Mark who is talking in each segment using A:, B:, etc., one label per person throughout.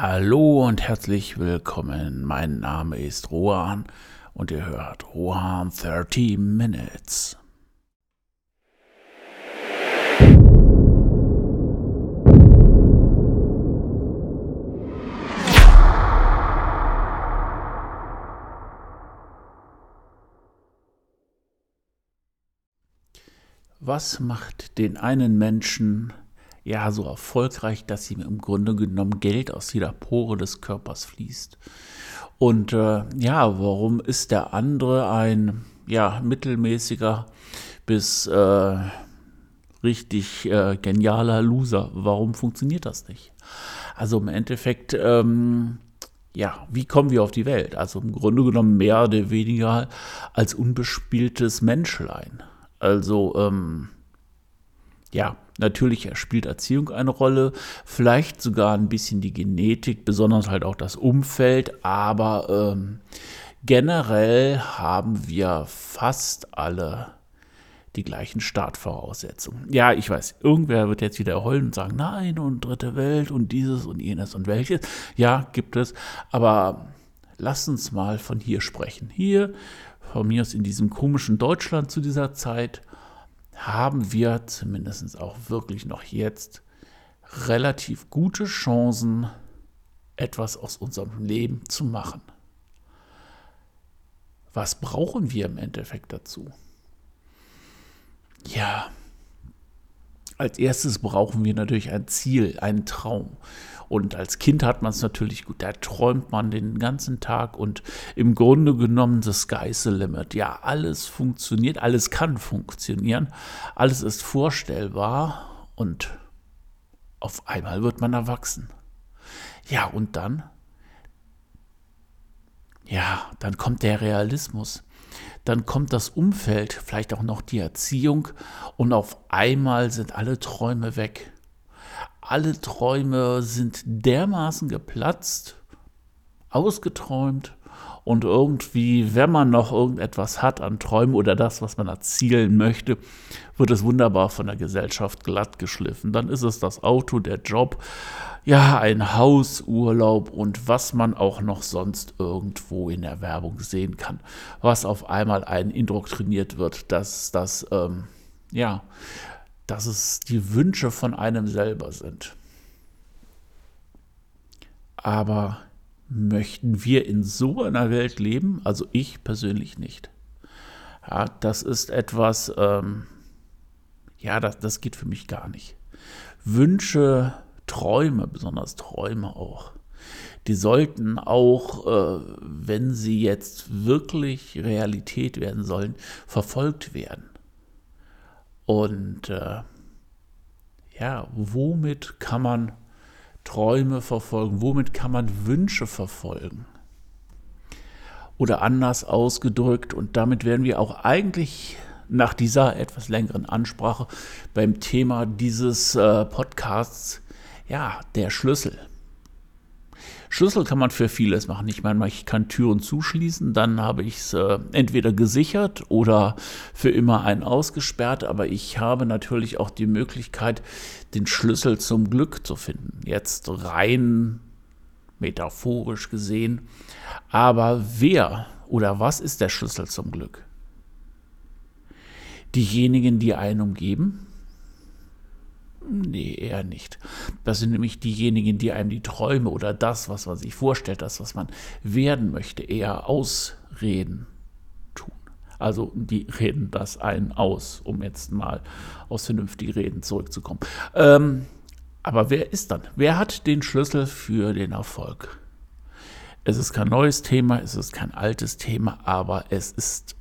A: Hallo und herzlich willkommen. Mein Name ist Rohan und ihr hört Rohan 30 Minutes. Was macht den einen Menschen ja so erfolgreich, dass ihm im Grunde genommen Geld aus jeder Pore des Körpers fließt. Und äh, ja, warum ist der andere ein ja mittelmäßiger bis äh, richtig äh, genialer Loser? Warum funktioniert das nicht? Also im Endeffekt, ähm, ja, wie kommen wir auf die Welt? Also im Grunde genommen mehr oder weniger als unbespieltes Menschlein. Also ähm, ja, natürlich spielt Erziehung eine Rolle, vielleicht sogar ein bisschen die Genetik, besonders halt auch das Umfeld, aber ähm, generell haben wir fast alle die gleichen Startvoraussetzungen. Ja, ich weiß, irgendwer wird jetzt wieder heulen und sagen, nein, und dritte Welt und dieses und jenes und welches. Ja, gibt es, aber lass uns mal von hier sprechen. Hier, von mir aus in diesem komischen Deutschland zu dieser Zeit, haben wir zumindest auch wirklich noch jetzt relativ gute Chancen, etwas aus unserem Leben zu machen. Was brauchen wir im Endeffekt dazu? Ja, als erstes brauchen wir natürlich ein Ziel, einen Traum. Und als Kind hat man es natürlich gut, da träumt man den ganzen Tag und im Grunde genommen the sky's the limit. Ja, alles funktioniert, alles kann funktionieren, alles ist vorstellbar und auf einmal wird man erwachsen. Ja, und dann? Ja, dann kommt der Realismus. Dann kommt das Umfeld, vielleicht auch noch die Erziehung und auf einmal sind alle Träume weg alle Träume sind dermaßen geplatzt, ausgeträumt und irgendwie, wenn man noch irgendetwas hat an Träumen oder das, was man erzielen möchte, wird es wunderbar von der Gesellschaft glatt geschliffen. Dann ist es das Auto, der Job, ja, ein Haus, Urlaub und was man auch noch sonst irgendwo in der Werbung sehen kann, was auf einmal einen indoktriniert wird, dass das, ähm, ja, dass es die Wünsche von einem selber sind. Aber möchten wir in so einer Welt leben? Also ich persönlich nicht. Ja, das ist etwas, ähm, ja, das, das geht für mich gar nicht. Wünsche, Träume, besonders Träume auch, die sollten auch, äh, wenn sie jetzt wirklich Realität werden sollen, verfolgt werden. Und äh, ja, womit kann man Träume verfolgen? Womit kann man Wünsche verfolgen? Oder anders ausgedrückt, und damit werden wir auch eigentlich nach dieser etwas längeren Ansprache beim Thema dieses äh, Podcasts, ja, der Schlüssel. Schlüssel kann man für vieles machen. Ich meine, ich kann Türen zuschließen, dann habe ich es äh, entweder gesichert oder für immer einen ausgesperrt, aber ich habe natürlich auch die Möglichkeit, den Schlüssel zum Glück zu finden. Jetzt rein metaphorisch gesehen. Aber wer oder was ist der Schlüssel zum Glück? Diejenigen, die einen umgeben, Nee, eher nicht. Das sind nämlich diejenigen, die einem die Träume oder das, was man sich vorstellt, das, was man werden möchte, eher ausreden tun. Also die reden das einen aus, um jetzt mal aus vernünftigen Reden zurückzukommen. Ähm, aber wer ist dann? Wer hat den Schlüssel für den Erfolg? Es ist kein neues Thema, es ist kein altes Thema, aber es ist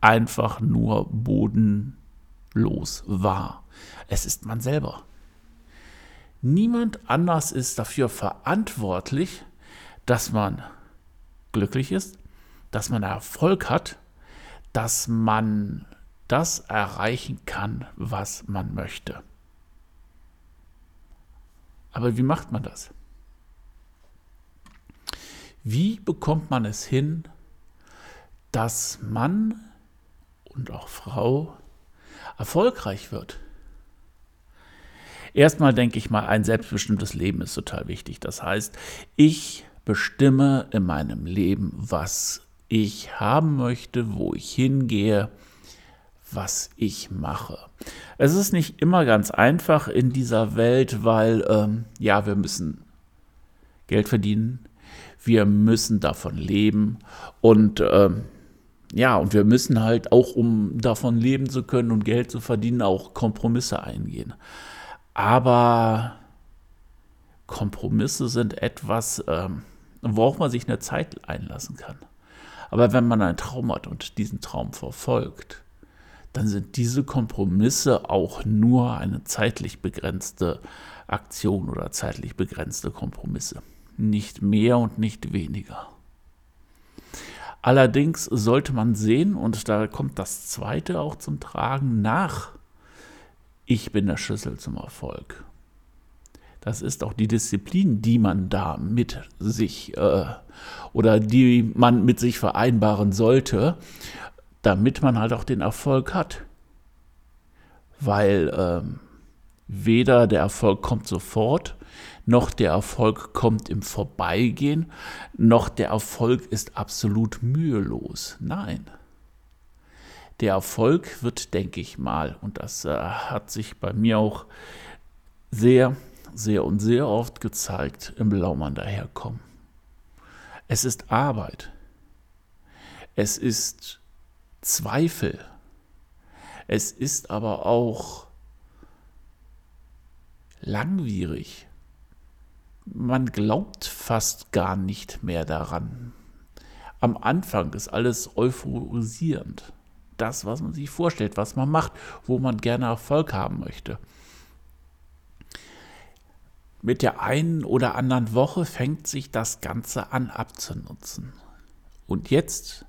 A: einfach nur bodenlos wahr. Es ist man selber. Niemand anders ist dafür verantwortlich, dass man glücklich ist, dass man Erfolg hat, dass man das erreichen kann, was man möchte. Aber wie macht man das? Wie bekommt man es hin, dass Mann und auch Frau erfolgreich wird? Erstmal denke ich mal, ein selbstbestimmtes Leben ist total wichtig. Das heißt, ich bestimme in meinem Leben, was ich haben möchte, wo ich hingehe, was ich mache. Es ist nicht immer ganz einfach in dieser Welt, weil ähm, ja, wir müssen Geld verdienen, wir müssen davon leben und ähm, ja, und wir müssen halt auch, um davon leben zu können und Geld zu verdienen, auch Kompromisse eingehen. Aber Kompromisse sind etwas, ähm, worauf man sich eine Zeit einlassen kann. Aber wenn man einen Traum hat und diesen Traum verfolgt, dann sind diese Kompromisse auch nur eine zeitlich begrenzte Aktion oder zeitlich begrenzte Kompromisse. Nicht mehr und nicht weniger. Allerdings sollte man sehen, und da kommt das Zweite auch zum Tragen, nach Ich bin der Schlüssel zum Erfolg. Das ist auch die Disziplin, die man da mit sich äh, oder die man mit sich vereinbaren sollte, damit man halt auch den Erfolg hat. Weil ähm, weder der Erfolg kommt sofort, noch der Erfolg kommt im Vorbeigehen, noch der Erfolg ist absolut mühelos. Nein. Der Erfolg wird, denke ich mal, und das äh, hat sich bei mir auch sehr sehr und sehr oft gezeigt im Blaumann daherkommen. Es ist Arbeit. Es ist Zweifel. Es ist aber auch langwierig. Man glaubt fast gar nicht mehr daran. Am Anfang ist alles euphorisierend. Das, was man sich vorstellt, was man macht, wo man gerne Erfolg haben möchte mit der einen oder anderen Woche fängt sich das Ganze an abzunutzen. Und jetzt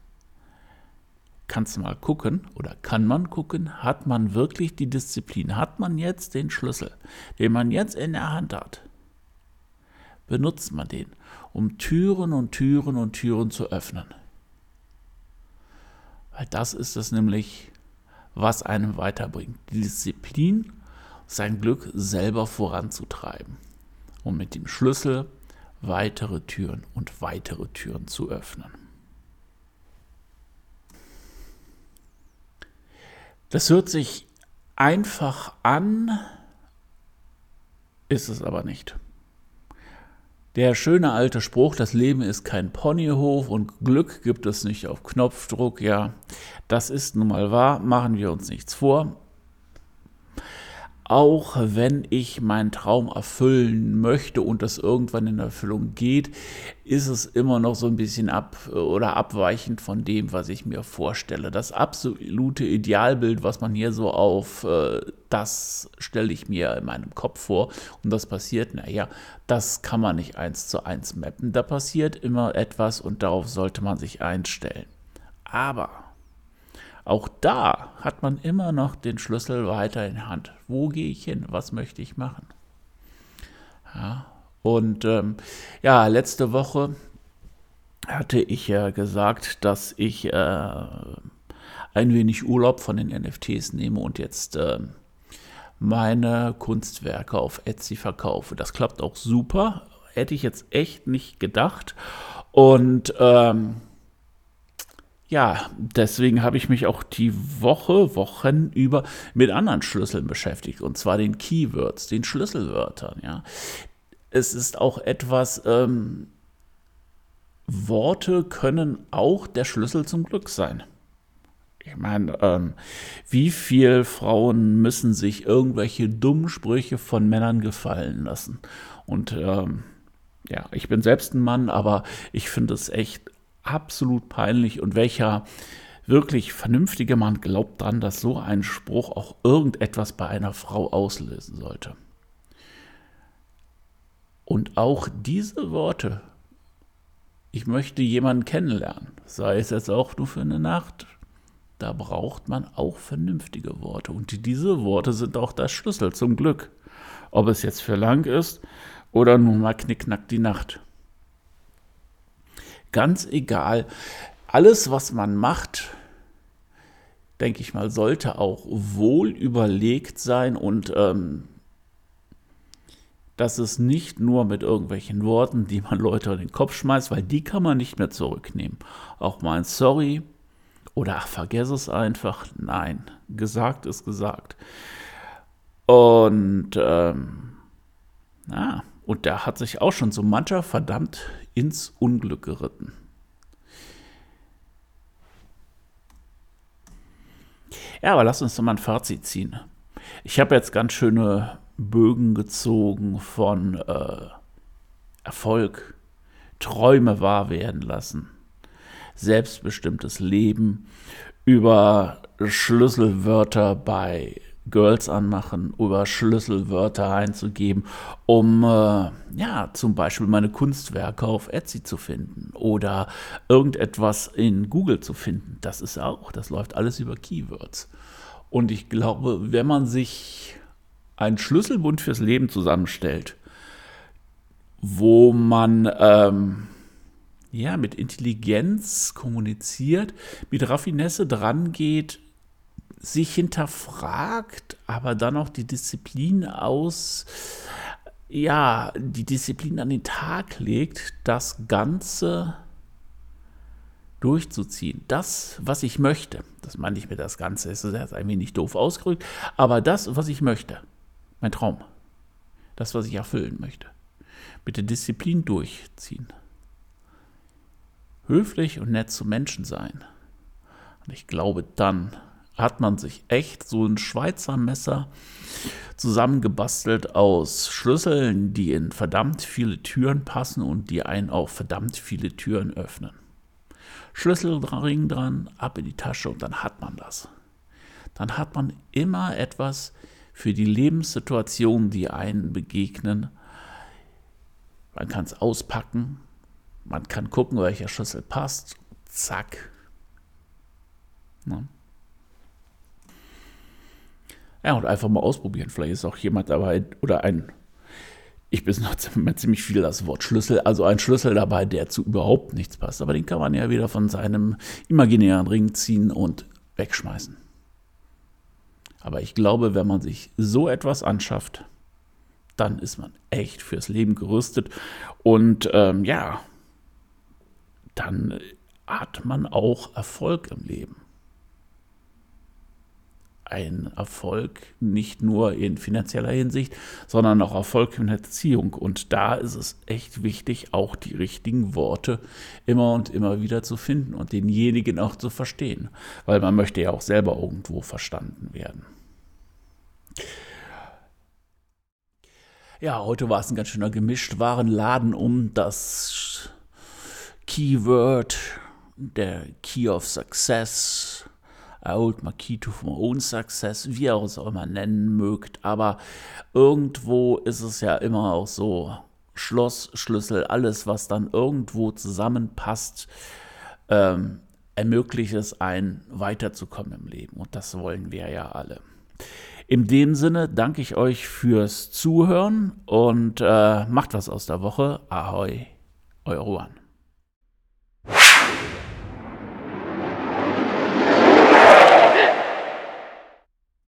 A: kannst du mal gucken oder kann man gucken, hat man wirklich die Disziplin, hat man jetzt den Schlüssel, den man jetzt in der Hand hat. Benutzt man den, um Türen und Türen und Türen zu öffnen. Weil das ist es nämlich, was einem weiterbringt. Die Disziplin, sein Glück selber voranzutreiben um mit dem Schlüssel weitere Türen und weitere Türen zu öffnen. Das hört sich einfach an, ist es aber nicht. Der schöne alte Spruch, das Leben ist kein Ponyhof und Glück gibt es nicht auf Knopfdruck, ja, das ist nun mal wahr, machen wir uns nichts vor auch wenn ich meinen Traum erfüllen möchte und das irgendwann in Erfüllung geht, ist es immer noch so ein bisschen ab oder abweichend von dem, was ich mir vorstelle. Das absolute Idealbild, was man hier so auf, äh, das stelle ich mir in meinem Kopf vor und das passiert, naja, das kann man nicht eins zu eins mappen. Da passiert immer etwas und darauf sollte man sich einstellen. Aber auch da hat man immer noch den Schlüssel weiter in Hand. Wo gehe ich hin? Was möchte ich machen? Ja, und ähm, ja, letzte Woche hatte ich ja gesagt, dass ich äh, ein wenig Urlaub von den NFTs nehme und jetzt äh, meine Kunstwerke auf Etsy verkaufe. Das klappt auch super. Hätte ich jetzt echt nicht gedacht. Und ähm, ja, deswegen habe ich mich auch die Woche, Wochen über mit anderen Schlüsseln beschäftigt, und zwar den Keywords, den Schlüsselwörtern. Ja. Es ist auch etwas, ähm, Worte können auch der Schlüssel zum Glück sein. Ich meine, ähm, wie viele Frauen müssen sich irgendwelche dummen Sprüche von Männern gefallen lassen? Und ähm, ja, ich bin selbst ein Mann, aber ich finde es echt absolut peinlich und welcher wirklich vernünftige Mann glaubt dran, dass so ein Spruch auch irgendetwas bei einer Frau auslösen sollte. Und auch diese Worte, ich möchte jemanden kennenlernen, sei es jetzt auch nur für eine Nacht, da braucht man auch vernünftige Worte. Und diese Worte sind auch der Schlüssel zum Glück. Ob es jetzt für lang ist oder nur mal knickknack die Nacht ganz egal. Alles, was man macht, denke ich mal, sollte auch wohl überlegt sein und ähm, Das ist nicht nur mit irgendwelchen Worten, die man Leute in den Kopf schmeißt, weil die kann man nicht mehr zurücknehmen. Auch mal ein Sorry oder ach, vergess es einfach. Nein, gesagt ist gesagt. Und ähm, ja, und da hat sich auch schon so mancher verdammt ins Unglück geritten. Ja, aber lass uns doch mal ein Fazit ziehen. Ich habe jetzt ganz schöne Bögen gezogen von äh, Erfolg, Träume wahr werden lassen, selbstbestimmtes Leben, über Schlüsselwörter bei Girls anmachen, über Schlüsselwörter einzugeben, um äh, ja zum Beispiel meine Kunstwerke auf Etsy zu finden oder irgendetwas in Google zu finden. Das ist auch, das läuft alles über Keywords. Und ich glaube, wenn man sich einen Schlüsselbund fürs Leben zusammenstellt, wo man ähm, ja mit Intelligenz kommuniziert, mit Raffinesse drangeht, sich hinterfragt, aber dann auch die Disziplin aus, ja, die Disziplin an den Tag legt, das Ganze durchzuziehen. Das, was ich möchte, das meine ich mir das Ganze, ist jetzt ein wenig doof ausgerückt, aber das, was ich möchte, mein Traum, das, was ich erfüllen möchte, mit der Disziplin durchziehen. Höflich und nett zu Menschen sein. Und ich glaube, dann hat man sich echt so ein Schweizer Messer zusammengebastelt aus Schlüsseln, die in verdammt viele Türen passen und die einen auch verdammt viele Türen öffnen. Schlüsselring dran, ab in die Tasche und dann hat man das. Dann hat man immer etwas für die Lebenssituationen, die einen begegnen. Man kann es auspacken, man kann gucken, welcher Schlüssel passt. Zack. Ne? Ja, und einfach mal ausprobieren. Vielleicht ist auch jemand dabei oder ein, ich benutze immer ziemlich viel das Wort Schlüssel, also ein Schlüssel dabei, der zu überhaupt nichts passt. Aber den kann man ja wieder von seinem imaginären Ring ziehen und wegschmeißen. Aber ich glaube, wenn man sich so etwas anschafft, dann ist man echt fürs Leben gerüstet. Und ähm, ja, dann hat man auch Erfolg im Leben ein Erfolg, nicht nur in finanzieller Hinsicht, sondern auch Erfolg in der Erziehung. Und da ist es echt wichtig, auch die richtigen Worte immer und immer wieder zu finden und denjenigen auch zu verstehen, weil man möchte ja auch selber irgendwo verstanden werden. Ja, heute war es ein ganz schöner Gemischtwarenladen um das Keyword, der Key of Success, Old Makito from Own Success, wie ihr es auch immer nennen mögt. Aber irgendwo ist es ja immer auch so, Schloss, Schlüssel, alles, was dann irgendwo zusammenpasst, ähm, ermöglicht es einen weiterzukommen im Leben. Und das wollen wir ja alle. In dem Sinne danke ich euch fürs Zuhören und äh, macht was aus der Woche. Ahoi, euer Juan.